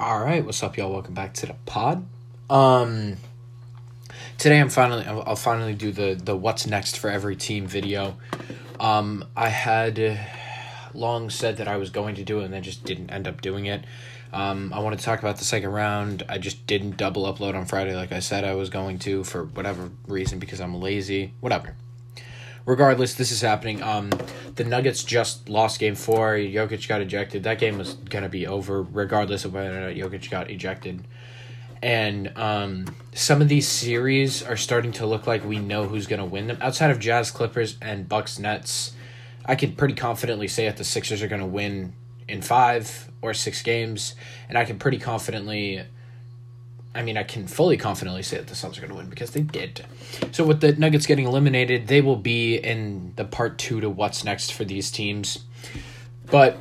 All right, what's up, y'all? Welcome back to the pod. Um, today I'm finally I'll, finally do the the what's next for every team video. Um, I had long said that I was going to do it and then just didn't end up doing it. Um, I want to talk about the second round. I just didn't double upload on Friday like I said I was going to for whatever reason because I'm lazy. Whatever regardless, this is happening. Um, the Nuggets just lost game four. Jokic got ejected. That game was gonna be over regardless of whether or not Jokic got ejected. And um, some of these series are starting to look like we know who's gonna win them. Outside of Jazz, Clippers, and Bucks, Nets, I can pretty confidently say that the Sixers are gonna win in five or six games, and I can pretty confidently I mean, I can fully confidently say that the Suns are going to win because they did. So, with the Nuggets getting eliminated, they will be in the part two to what's next for these teams. But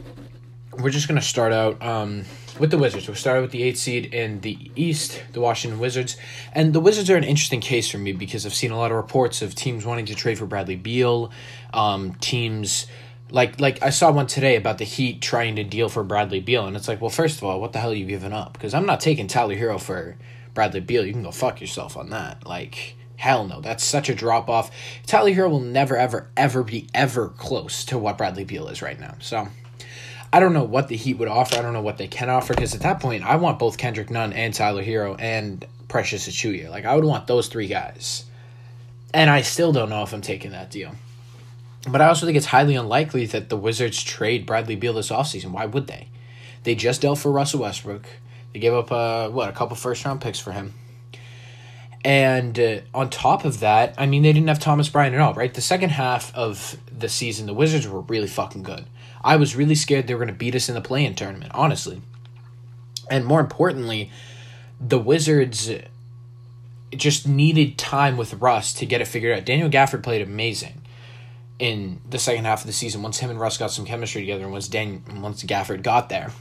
we're just going to start out um, with the Wizards. We'll start with the eight seed in the East, the Washington Wizards. And the Wizards are an interesting case for me because I've seen a lot of reports of teams wanting to trade for Bradley Beal, um, teams like like I saw one today about the Heat trying to deal for Bradley Beal, and it's like, well, first of all, what the hell are you giving up? Because I'm not taking Tyler Herro for Bradley Beal. You can go fuck yourself on that. Like hell no, that's such a drop off. Tyler Herro will never ever ever be ever close to what Bradley Beal is right now. So. I don't know what the Heat would offer. I don't know what they can offer because at that point, I want both Kendrick Nunn and Tyler Herro and Precious Achiuwa. Like I would want those three guys, and I still don't know if I'm taking that deal. But I also think it's highly unlikely that the Wizards trade Bradley Beal this offseason. Why would they? They just dealt for Russell Westbrook. They gave up uh, what a couple first round picks for him. And uh, on top of that, I mean, they didn't have Thomas Bryant at all, right? The second half of the season, the Wizards were really fucking good. I was really scared they were going to beat us in the play in tournament, honestly. And more importantly, the Wizards just needed time with Russ to get it figured out. Daniel Gafford played amazing in the second half of the season once him and Russ got some chemistry together and once Dan once Gafford got there.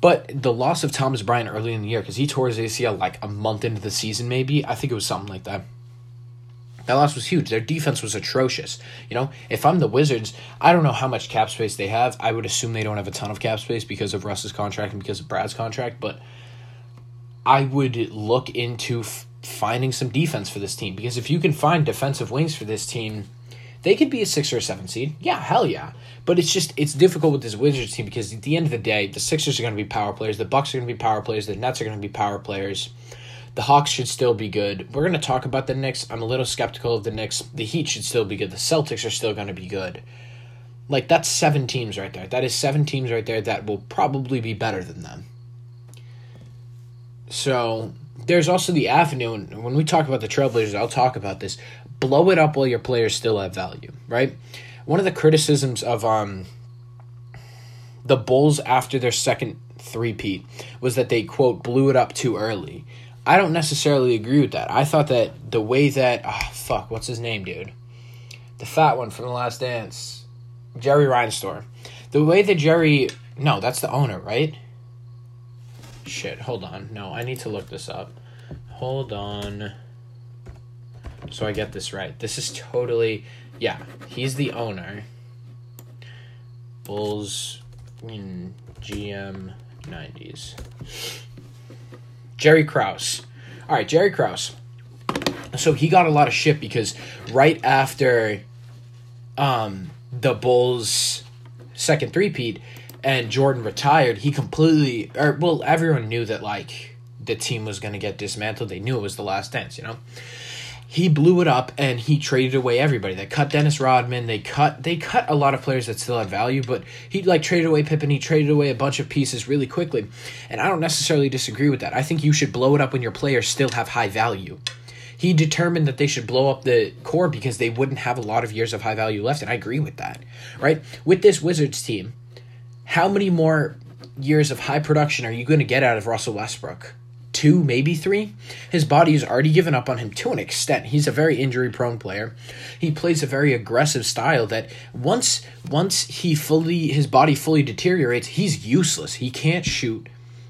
But the loss of Thomas Bryant early in the year because he tore his ACL like a month into the season, maybe I think it was something like that. That loss was huge. Their defense was atrocious. You know, if I'm the Wizards, I don't know how much cap space they have. I would assume they don't have a ton of cap space because of Russ's contract and because of Brad's contract, but I would look into f- finding some defense for this team because if you can find defensive wings for this team, they could be a six or a seven seed. Yeah, hell yeah. But it's just it's difficult with this Wizards team because at the end of the day, the Sixers are going to be power players, the Bucks are going to be power players, the Nets are going to be power players. The Hawks should still be good. We're going to talk about the Knicks. I'm a little skeptical of the Knicks. The Heat should still be good. The Celtics are still going to be good. Like that's seven teams right there. That is seven teams right there that will probably be better than them. So there's also the avenue, and when we talk about the Trailblazers, I'll talk about this blow it up while your players still have value, right? One of the criticisms of um the Bulls after their second three-peat was that they quote blew it up too early. I don't necessarily agree with that. I thought that the way that oh fuck, what's his name, dude? The fat one from the last dance. Jerry Reinsdorf. The way that Jerry no, that's the owner, right? Shit, hold on. No, I need to look this up. Hold on so I get this right. This is totally, yeah, he's the owner. Bulls in GM 90s. Jerry Krause. All right, Jerry Krause. So he got a lot of shit because right after um, the Bulls' second three-peat and Jordan retired, he completely, or well, everyone knew that like the team was going to get dismantled. They knew it was the last dance, you know? he blew it up and he traded away everybody. They cut Dennis Rodman. They cut they cut a lot of players that still had value, but he like traded away Pippen. He traded away a bunch of pieces really quickly, and I don't necessarily disagree with that. I think you should blow it up when your players still have high value. He determined that they should blow up the core because they wouldn't have a lot of years of high value left, and I agree with that. Right with this Wizards team, how many more years of high production are you going to get out of Russell Westbrook? Two, maybe three. His body has already given up on him to an extent. He's a very injury prone player. He plays a very aggressive style that once once he fully his body fully deteriorates, he's useless. He can't shoot.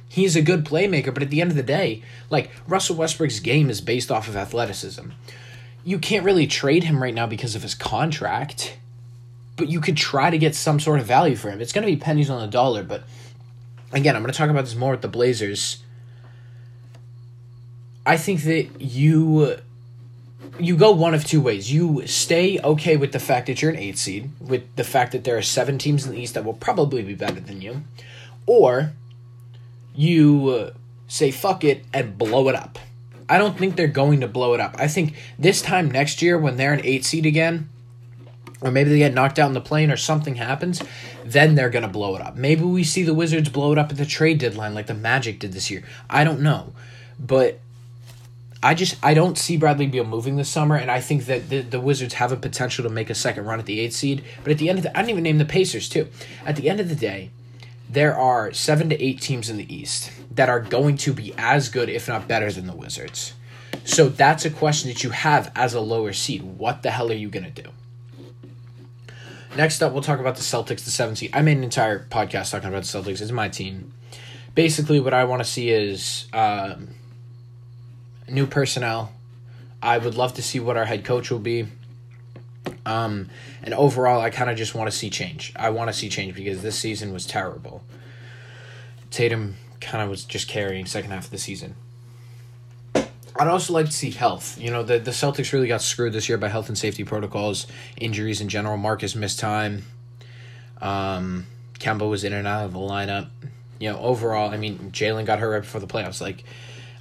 He's a good playmaker, but at the end of the day, like Russell Westbrook's game is based off of athleticism. You can't really trade him right now because of his contract, but you could try to get some sort of value for him. It's going to be pennies on the dollar, but again, I'm going to talk about this more with the Blazers. I think that you you go one of two ways. You stay okay with the fact that you're an eight seed, with the fact that there are seven teams in the East that will probably be better than you, or you say fuck it and blow it up. I don't think they're going to blow it up. I think this time next year, when they're an eight seed again, or maybe they get knocked out in the plane or something happens, then they're going to blow it up. Maybe we see the Wizards blow it up at the trade deadline like the Magic did this year. I don't know. But I just I don't see Bradley Beal moving this summer, and I think that the, the Wizards have a potential to make a second run at the eighth seed. But at the end of the, I didn't even name the Pacers too. At the end of the day, there are seven to eight teams in the East that are going to be as good, if not better, than the Wizards. So that's a question that you have as a lower seed. What the hell are you gonna do? Next up, we'll talk about the Celtics, the seven seed. I made an entire podcast talking about the Celtics. It's my team. Basically, what I want to see is. Um, new personnel. I would love to see what our head coach will be. Um, and overall, I kind of just want to see change. I want to see change because this season was terrible. Tatum kind of was just carrying second half of the season. I'd also like to see health. You know, the, the Celtics really got screwed this year by health and safety protocols, injuries in general. Marcus missed time. Um, Kemba was in and out of the lineup. You know, overall, I mean, Jalen got hurt right before the playoffs. Like,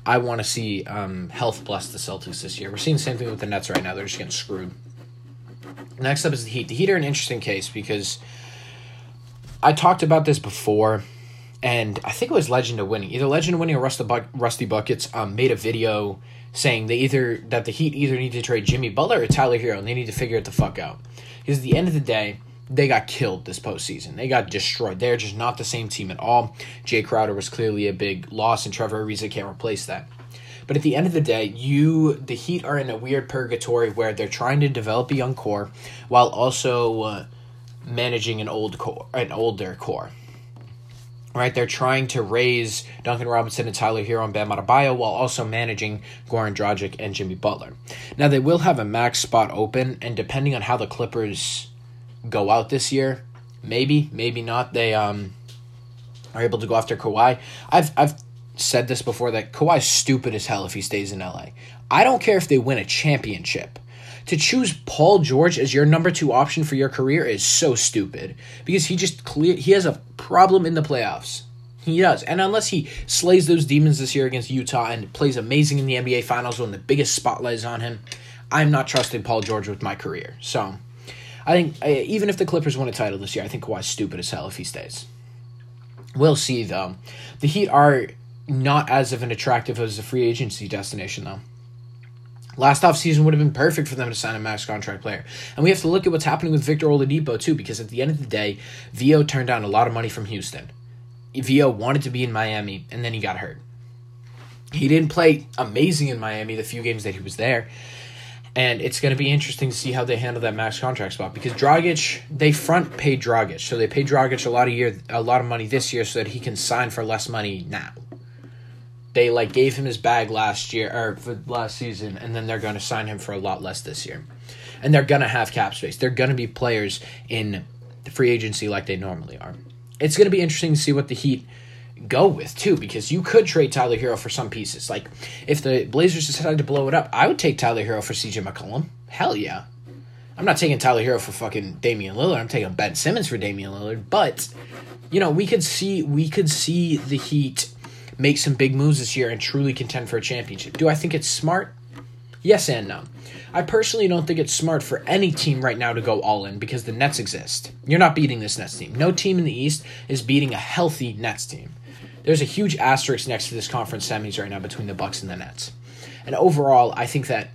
I want to see um, health bless the Celtics this year. We're seeing the same thing with the Nets right now. They're just getting screwed. Next up is the Heat. The Heat are an interesting case because I talked about this before, and I think it was Legend of Winning. Either Legend of Winning or Rusty, Buck- Rusty Buckets um, made a video saying they either that the Heat either need to trade Jimmy Butler or Tyler Herro, and they need to figure it the fuck out. Because at the end of the day, they got killed this postseason. They got destroyed. They're just not the same team at all. Jae Crowder was clearly a big loss, and Trevor Ariza can't replace that. But at the end of the day, you the Heat are in a weird purgatory where they're trying to develop a young core while also uh, managing an old core, an older core. Right, they're trying to raise Duncan Robinson and Tyler Herro and Bam Adebayo while also managing Goran Dragic and Jimmy Butler. Now they will have a max spot open, and depending on how the Clippers go out this year. Maybe, maybe not. They um are able to go after Kawhi. I've I've said this before that Kawhi's stupid as hell if he stays in LA. I don't care if they win a championship. To choose Paul George as your number two option for your career is so stupid because he just clear he has a problem in the playoffs. He does. And unless he slays those demons this year against Utah and plays amazing in the NBA Finals when the biggest spotlight is on him, I'm not trusting Paul George with my career. So I think uh, even if the Clippers win a title this year, I think Kawhi's stupid as hell if he stays. We'll see though. The Heat are not as of an attractive as a free agency destination though. Last offseason would have been perfect for them to sign a max contract player. And we have to look at what's happening with Victor Oladipo too, because at the end of the day, Vio turned down a lot of money from Houston. Vio wanted to be in Miami, and then he got hurt. He didn't play amazing in Miami the few games that he was there, and it's going to be interesting to see how they handle that max contract spot because Dragic they front paid Dragic, so they paid Dragic a lot of year a lot of money this year so that he can sign for less money now. They like gave him his bag last year or for last season, and then they're going to sign him for a lot less this year, and they're going to have cap space. They're going to be players in the free agency like they normally are. It's going to be interesting to see what the Heat go with too, because you could trade Tyler Herro for some pieces. Like if the Blazers decided to blow it up, I would take Tyler Herro for CJ McCollum. Hell yeah. I'm not taking Tyler Herro for fucking Damian Lillard. I'm taking Ben Simmons for Damian Lillard. But, you know, we could see we could see the Heat make some big moves this year and truly contend for a championship. Do I think it's smart? Yes and no. I personally don't think it's smart for any team right now to go all in because the Nets exist. You're not beating this Nets team. No team in the East is beating a healthy Nets team there's a huge asterisk next to this conference semis right now between the Bucks and the Nets. And overall, I think that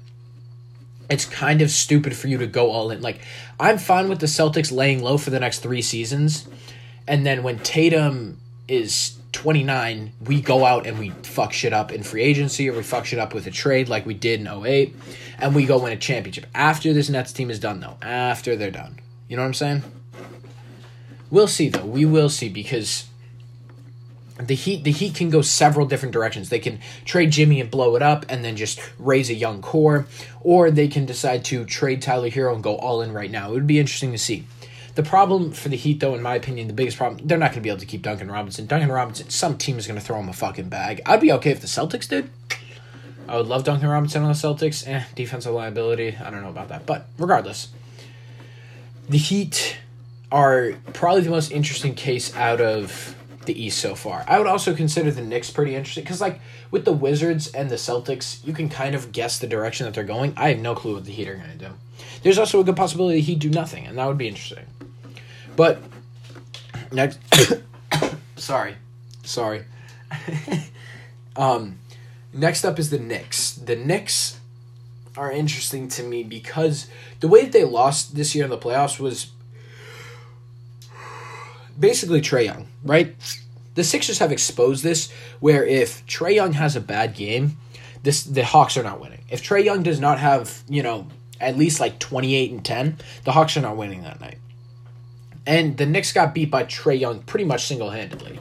it's kind of stupid for you to go all in. Like, I'm fine with the Celtics laying low for the next three seasons, and then when Tatum is 29, we go out and we fuck shit up in free agency or we fuck shit up with a trade like we did in 08, and we go win a championship. After this Nets team is done, though. After they're done. You know what I'm saying? We'll see, though. We will see because the Heat the Heat can go several different directions. They can trade Jimmy and blow it up and then just raise a young core, or they can decide to trade Tyler Herro and go all in right now. It would be interesting to see. The problem for the Heat, though, in my opinion, the biggest problem, they're not going to be able to keep Duncan Robinson. Duncan Robinson, some team is going to throw him a fucking bag. I'd be okay if the Celtics did. I would love Duncan Robinson on the Celtics. Eh, defensive liability. I don't know about that. But regardless, the Heat are probably the most interesting case out of the East so far. I would also consider the Knicks pretty interesting because, like, with the Wizards and the Celtics, you can kind of guess the direction that they're going. I have no clue what the Heat are going to do. There's also a good possibility Heat do nothing, and that would be interesting. But next, sorry, sorry. um, next up is the Knicks. The Knicks are interesting to me because the way that they lost this year in the playoffs was basically Trae Young, right? The Sixers have exposed this where if Trae Young has a bad game, this the Hawks are not winning. If Trae Young does not have, you know, at least like 28 and 10, the Hawks are not winning that night. And the Knicks got beat by Trae Young pretty much single handedly.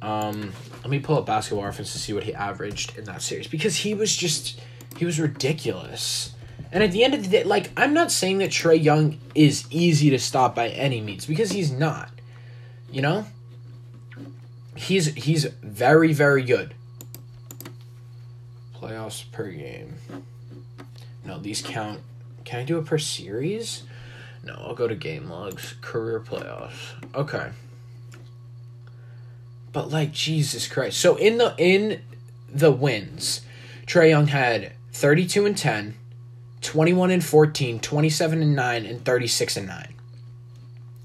Um, let me pull up basketball reference to see what he averaged in that series because he was just he was ridiculous. And at the end of the day, like I'm not saying that Trae Young is easy to stop by any means because he's not. You know? He's he's very very good. Playoffs per game. No, these count. Can I do it per series? No, I'll go to game logs. Career playoffs. Okay. But like Jesus Christ. So in the in the wins, Trae Young had 32 and 10, 21 and 14, 27 and 9 and 36 and 9.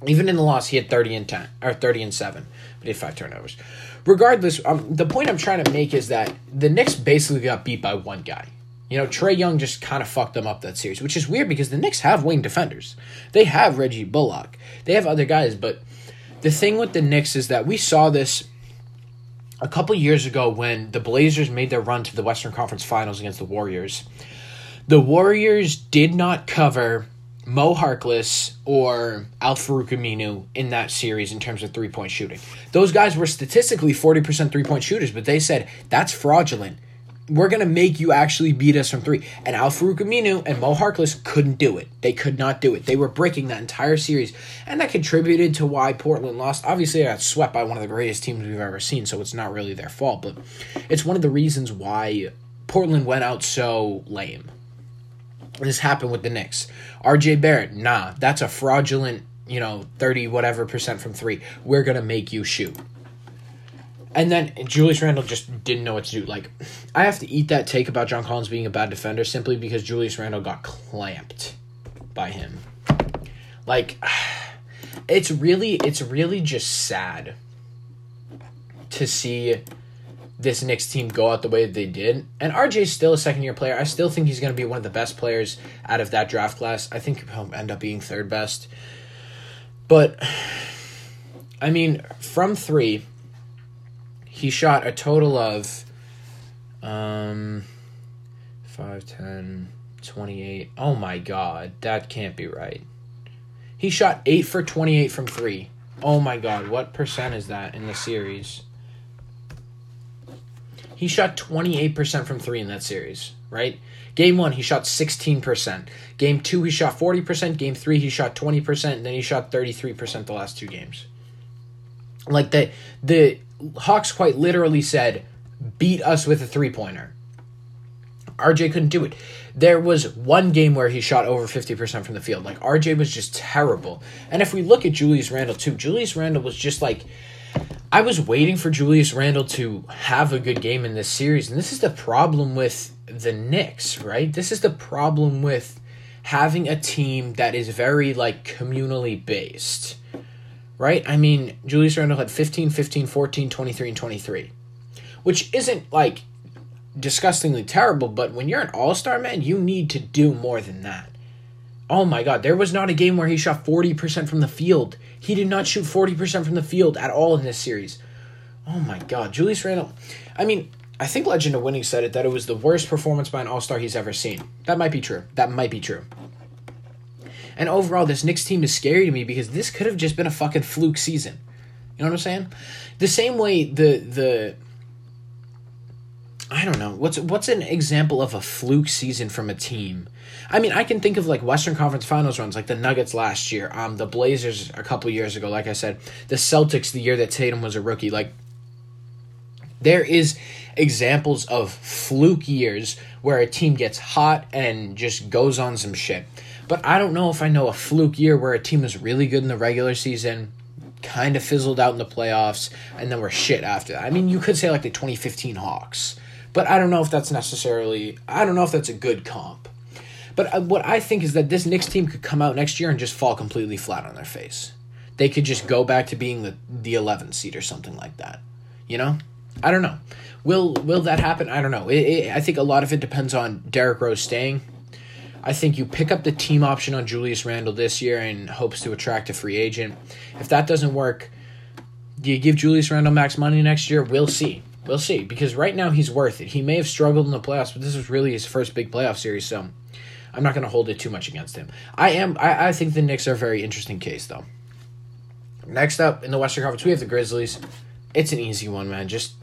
Even in the loss, he had 30 and 10 or 30 and 7, but he had five turnovers. Regardless, um, the point I'm trying to make is that the Knicks basically got beat by one guy. You know, Trae Young just kind of fucked them up that series, which is weird because the Knicks have wing defenders. They have Reggie Bullock. They have other guys, but the thing with the Knicks is that we saw this a couple years ago when the Blazers made their run to the Western Conference Finals against the Warriors. The Warriors did not cover Mo Harkless or Al Farouq Aminu in that series in terms of three point shooting. Those guys were statistically 40% three point shooters, but they said that's fraudulent we're gonna make you actually beat us from three. And Al Farouq Aminu and Mo Harkless couldn't do it. They could not do it. They were breaking that entire series, and that contributed to why Portland lost. Obviously, they got swept by one of the greatest teams we've ever seen, so it's not really their fault. But it's one of the reasons why Portland went out so lame. This happened with the Knicks. R.J. Barrett, nah, that's a fraudulent, you know, thirty whatever percent from three. We're gonna make you shoot. And then Julius Randle just didn't know what to do. Like, I have to eat that take about John Collins being a bad defender simply because Julius Randle got clamped by him. Like, it's really, it's really just sad to see this Knicks team go out the way they did. And RJ's still a second year player. I still think he's going to be one of the best players out of that draft class. I think he'll end up being third best. But, I mean, from three, he shot a total of um 5 10 28 oh my god that can't be right he shot 8 for 28 from 3 oh my god what percent is that in the series he shot 28% from 3 in that series right game 1 he shot 16% game 2 he shot 40% game 3 he shot 20% and then he shot 33% the last two games like the the Hawks quite literally said, beat us with a three pointer. RJ couldn't do it. There was one game where he shot over 50% from the field. Like, RJ was just terrible. And if we look at Julius Randle, too, Julius Randle was just like. I was waiting for Julius Randle to have a good game in this series. And this is the problem with the Knicks, right? This is the problem with having a team that is very, like, communally based right? I mean, Julius Randle had 15, 15, 14, 23, and 23, which isn't like disgustingly terrible, but when you're an all star, man, you need to do more than that. Oh my god, there was not a game where he shot 40% from the field. He did not shoot 40% from the field at all in this series. Oh my god, Julius Randle. I mean, I think Legend of Winning said it that it was the worst performance by an all star he's ever seen. That might be true. That might be true. And overall, this Knicks team is scary to me because this could have just been a fucking fluke season. You know what I'm saying? The same way the the I don't know. What's what's an example of a fluke season from a team? I mean, I can think of like Western Conference Finals runs, like the Nuggets last year, um, the Blazers a couple years ago. Like I said, the Celtics the year that Tatum was a rookie. Like there is examples of fluke years where a team gets hot and just goes on some shit. But I don't know if I know a fluke year where a team was really good in the regular season, kind of fizzled out in the playoffs, and then were shit after that. I mean, you could say like the 2015 Hawks, but I don't know if that's necessarily, I don't know if that's a good comp. But uh, what I think is that this Knicks team could come out next year and just fall completely flat on their face. They could just go back to being the the 11th seed or something like that. You know? I don't know. Will will that happen? I don't know. It, it, I think a lot of it depends on Derrick Rose staying. I think you pick up the team option on Julius Randle this year in hopes to attract a free agent. If that doesn't work, do you give Julius Randle max money next year? We'll see. We'll see. Because right now he's worth it. He may have struggled in the playoffs, but this was really his first big playoff series, so I'm not going to hold it too much against him. I am. I, I think the Knicks are a very interesting case, though. Next up in the Western Conference, we have the Grizzlies. It's an easy one, man. Just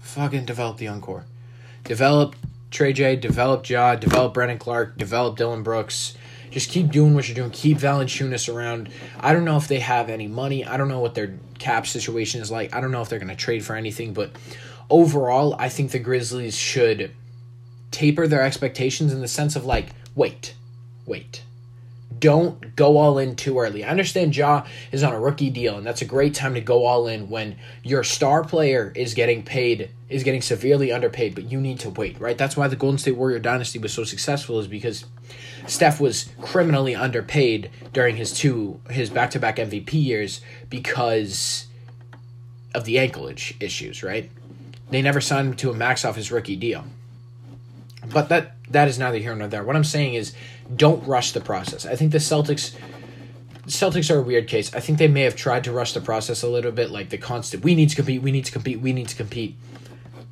fucking develop the encore. Develop Trey J, develop Ja, develop Brandon Clarke, develop Dillon Brooks. Just keep doing what you're doing. Keep Valanciunas around. I don't know if they have any money. I don't know what their cap situation is like. I don't know if they're going to trade for anything. But overall, I think the Grizzlies should taper their expectations in the sense of like, wait, wait don't go all in too early. I understand Ja is on a rookie deal, and that's a great time to go all in when your star player is getting paid, is getting severely underpaid, but you need to wait, right? That's why the Golden State Warrior dynasty was so successful, is because Steph was criminally underpaid during his two his back to back MVP years because of the ankle issues, right? They never signed him to a max off his rookie deal. But that that is neither here nor there. What I'm saying is don't rush the process. I think the Celtics Celtics are a weird case. I think they may have tried to rush the process a little bit, like the constant we need to compete, we need to compete, we need to compete.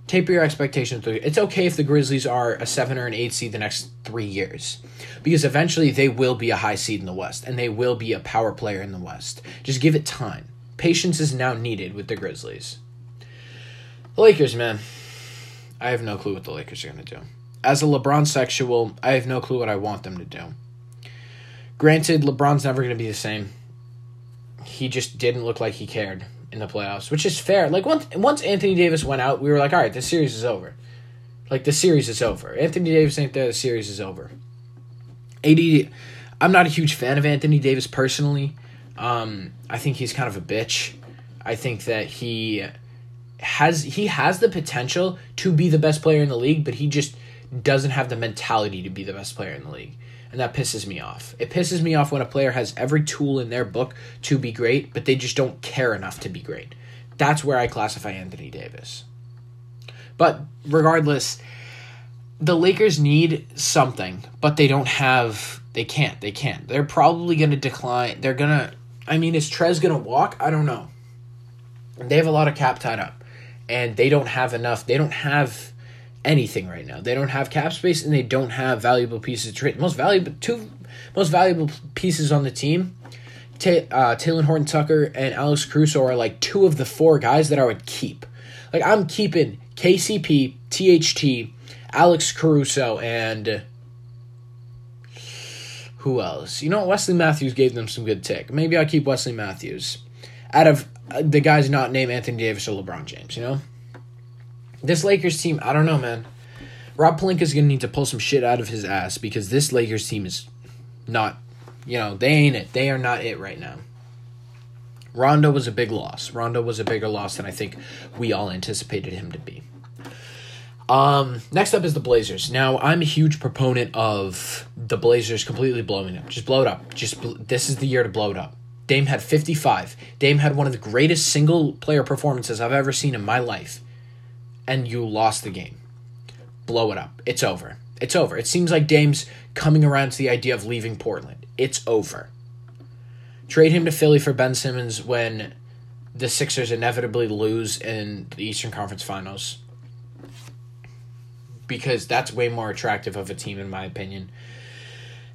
Taper your expectations. It's okay if the Grizzlies are a seven or an eight seed the next three years, because eventually they will be a high seed in the West and they will be a power player in the West. Just give it time. Patience is now needed with the Grizzlies. The Lakers, man, I have no clue what the Lakers are gonna do as a LeBron sexual, I have no clue what I want them to do. Granted, LeBron's never going to be the same. He just didn't look like he cared in the playoffs, which is fair. Like once once Anthony Davis went out, we were like, all right, the series is over. Like the series is over. Anthony Davis ain't there. The series is over. AD, I'm not a huge fan of Anthony Davis personally. Um, I think he's kind of a bitch. I think that he has he has the potential to be the best player in the league, but he just doesn't have the mentality to be the best player in the league. And that pisses me off. It pisses me off when a player has every tool in their book to be great, but they just don't care enough to be great. That's where I classify Anthony Davis. But regardless, the Lakers need something, but they don't have they can't. They can't. They're probably going to decline. They're going to I mean, is Trez going to walk? I don't know. They have a lot of cap tied up and they don't have enough. They don't have anything right now. They don't have cap space and they don't have valuable pieces to trade. Most valuable two most valuable pieces on the team, Ta- uh, Horton Tucker and Alex Caruso are like two of the four guys that I would keep. Like I'm keeping KCP, THT, Alex Caruso, and who else? You know, Wesley Matthews gave them some good tick. Maybe I'll keep Wesley Matthews out of uh, the guys not named Anthony Davis or LeBron James. You know. This Lakers team, I don't know, man. Rob going to need to pull some shit out of his ass because this Lakers team is not, you know, they ain't it. They are not it right now. Rondo was a big loss. Rondo was a bigger loss than I think we all anticipated him to be. Um, next up is the Blazers. Now, I'm a huge proponent of the Blazers completely blowing up. Just blow it up. Just bl- this is the year to blow it up. Dame had 55. Dame had one of the greatest single player performances I've ever seen in my life and you lost the game. Blow it up. It's over. It's over. It seems like Dame's coming around to the idea of leaving Portland. It's over. Trade him to Philly for Ben Simmons when the Sixers inevitably lose in the Eastern Conference Finals. Because that's way more attractive of a team, in my opinion.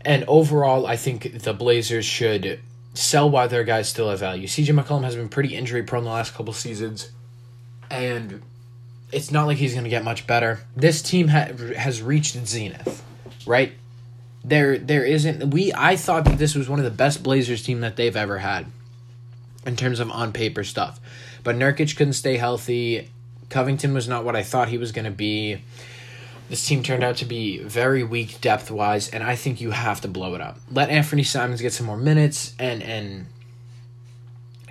And overall, I think the Blazers should sell while their guys still have value. CJ McCollum has been pretty injury prone the last couple seasons. And it's not like he's going to get much better. This team ha- has reached zenith, right? There there isn't we I thought that this was one of the best Blazers team that they've ever had in terms of on paper stuff. But Nurkic couldn't stay healthy. Covington was not what I thought he was going to be. This team turned out to be very weak depth wise, and I think you have to blow it up. Let Anthony Simons get some more minutes, and and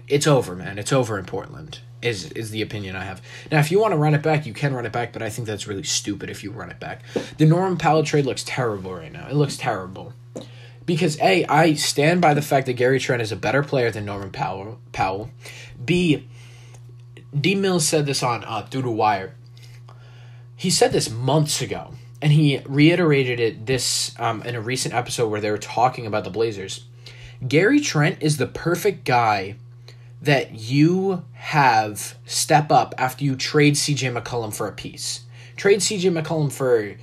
it's over, man. It's over in Portland. Is is the opinion I have. Now, if you want to run it back, you can run it back, but I think that's really stupid if you run it back. The Norman Powell trade looks terrible right now. It looks terrible. Because A, I stand by the fact that Gary Trent is a better player than Norman Powell. Powell. B, D Mills said this on uh, Through the Wire. He said this months ago, and he reiterated it this um, in a recent episode where they were talking about the Blazers. Gary Trent is the perfect guy that you have step up after you trade CJ McCollum for a piece. Trade CJ McCollum for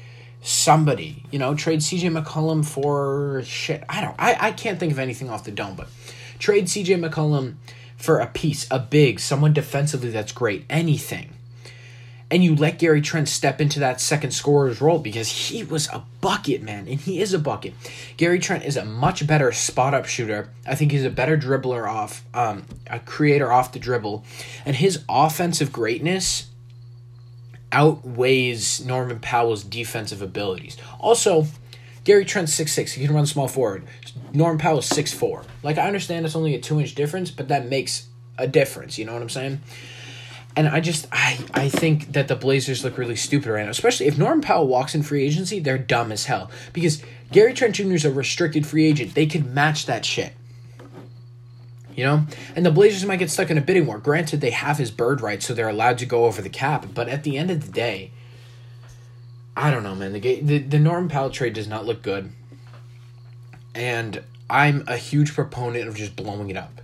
somebody, you know, trade CJ McCollum for shit. I don't I, I can't think of anything off the dome, but trade CJ McCollum for a piece, a big, someone defensively that's great, anything and you let Gary Trent step into that second scorer's role because he was a bucket, man, and he is a bucket. Gary Trent is a much better spot up shooter. I think he's a better dribbler off, um, a creator off the dribble, and his offensive greatness outweighs Norman Powell's defensive abilities. Also, Gary Trent's six six. He can run small forward. Norman Powell's six four. Like I understand it's only a two inch difference, but that makes a difference. You know what I'm saying? And I just I I think that the Blazers look really stupid right now, especially if Norman Powell walks in free agency, they're dumb as hell because Gary Trent Jr. is a restricted free agent. They could match that shit. You know? And the Blazers might get stuck in a bidding war. Granted, they have his bird right, so they're allowed to go over the cap. But at the end of the day, I don't know, man. The the, the Norman Powell trade does not look good. And I'm a huge proponent of just blowing it up.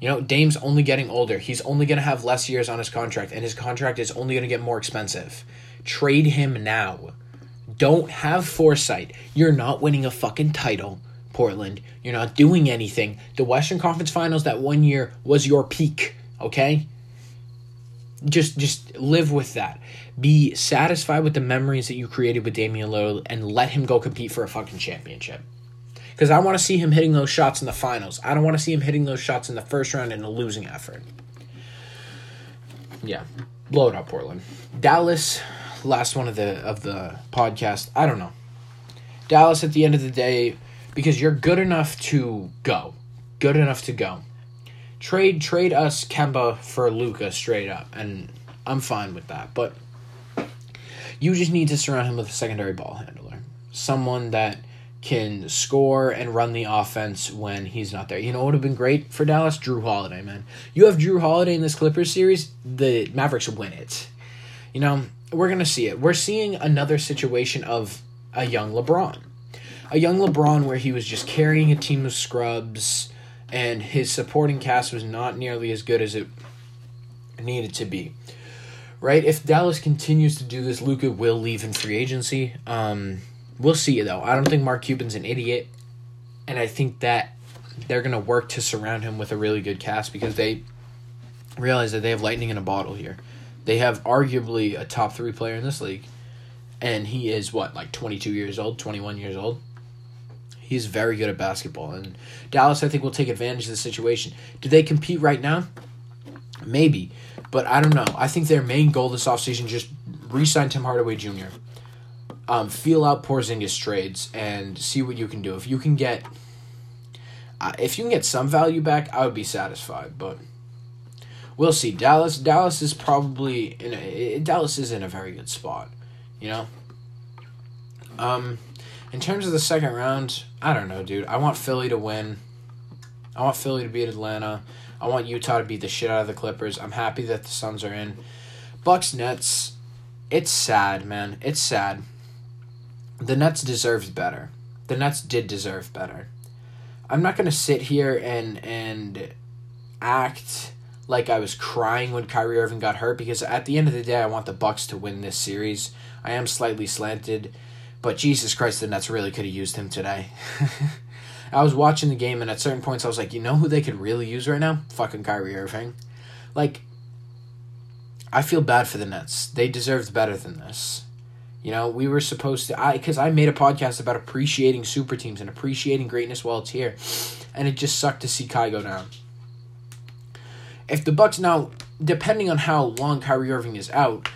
You know, Dame's only getting older. He's only going to have less years on his contract, and his contract is only going to get more expensive. Trade him now. Don't have foresight. You're not winning a fucking title, Portland. You're not doing anything. The Western Conference Finals that one year was your peak, okay? Just just live with that. Be satisfied with the memories that you created with Damian Lillard and let him go compete for a fucking championship because I want to see him hitting those shots in the finals. I don't want to see him hitting those shots in the first round in a losing effort. Yeah, blow it up, Portland. Dallas, last one of the of the podcast. I don't know. Dallas, at the end of the day, because you're good enough to go, good enough to go. Trade trade us Kemba for Luka straight up, and I'm fine with that. But you just need to surround him with a secondary ball handler, someone that can score and run the offense when he's not there. You know what would have been great for Dallas? Jrue Holiday, man. You have Jrue Holiday in this Clippers series, the Mavericks win it. You know, we're going to see it. We're seeing another situation of a young LeBron. A young LeBron where he was just carrying a team of scrubs and his supporting cast was not nearly as good as it needed to be. Right? If Dallas continues to do this, Luka will leave in free agency. Um, We'll see you though. I don't think Mark Cuban's an idiot, and I think that they're gonna work to surround him with a really good cast because they realize that they have lightning in a bottle here. They have arguably a top three player in this league, and he is what like twenty two years old, twenty one years old. He's very good at basketball, and Dallas I think will take advantage of the situation. Do they compete right now? Maybe, but I don't know. I think their main goal this offseason just re-sign Tim Hardaway Jr um, feel out Porzingis trades and see what you can do. If you can get, uh, if you can get some value back, I would be satisfied. But we'll see. Dallas, Dallas is probably in a, Dallas is in a very good spot, you know. Um, in terms of the second round, I don't know, dude. I want Philly to win. I want Philly to beat Atlanta. I want Utah to beat the shit out of the Clippers. I'm happy that the Suns are in. Bucks Nets. It's sad, man. It's sad the Nets deserved better. The Nets did deserve better. I'm not gonna sit here and and act like I was crying when Kyrie Irving got hurt because at the end of the day I want the Bucks to win this series. I am slightly slanted, but Jesus Christ, the Nets really could have used him today. I was watching the game and at certain points I was like, you know who they could really use right now? Fucking Kyrie Irving. Like I feel bad for the Nets. They deserved better than this. You know, we were supposed to I cuz I made a podcast about appreciating super teams and appreciating greatness while it's here. And it just sucked to see Kai go down. If the Bucks now depending on how long Kyrie Irving is out,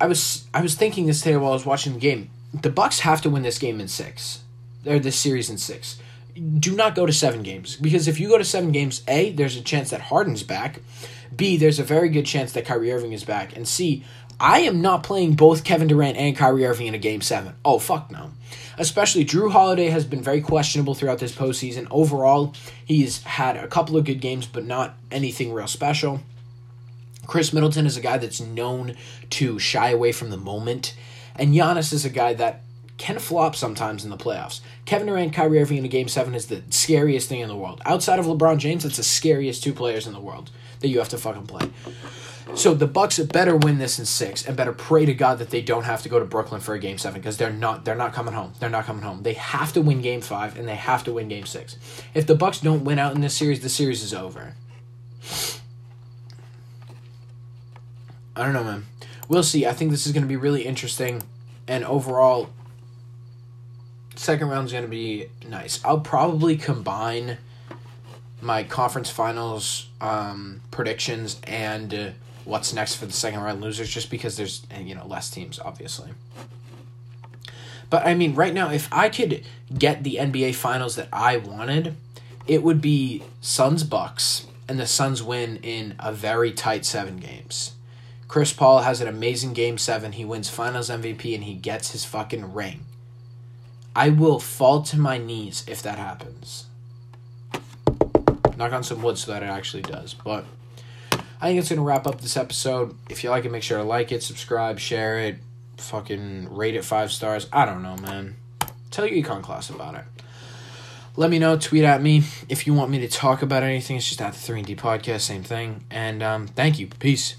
I was I was thinking this today while I was watching the game. The Bucks have to win this game in 6. Or this series in 6. Do not go to 7 games because if you go to 7 games, A, there's a chance that Harden's back. B, there's a very good chance that Kyrie Irving is back. And C, I am not playing both Kevin Durant and Kyrie Irving in a game seven. Oh, fuck no. Especially Jrue Holiday has been very questionable throughout this postseason. Overall, he's had a couple of good games, but not anything real special. Khris Middleton is a guy that's known to shy away from the moment. And Giannis is a guy that can flop sometimes in the playoffs. Kevin Durant, and Kyrie Irving in a game seven is the scariest thing in the world. Outside of LeBron James, it's the scariest two players in the world that you have to fucking play. So the Bucks better win this in six and better pray to God that they don't have to go to Brooklyn for a game seven because they're not they're not coming home. They're not coming home. They have to win game five and they have to win game six. If the Bucks don't win out in this series, the series is over. I don't know, man. We'll see. I think this is going to be really interesting, and overall, second round is going to be nice. I'll probably combine my conference finals um, predictions and uh, what's next for the second round losers, just because there's eh, you know less teams, obviously. But I mean, right now, if I could get the NBA finals that I wanted, it would be Suns Bucks, and the Suns win in a very tight seven games. Chris Paul has an amazing game seven. He wins finals MVP and he gets his fucking ring. I will fall to my knees if that happens. Knock on some wood so that it actually does. But I think it's going to wrap up this episode. If you like it, make sure to like it, subscribe, share it, fucking rate it five stars. I don't know, man. Tell your econ class about it. Let me know. Tweet at me if you want me to talk about anything. It's just at the 3D podcast, same thing. And um, thank you. Peace.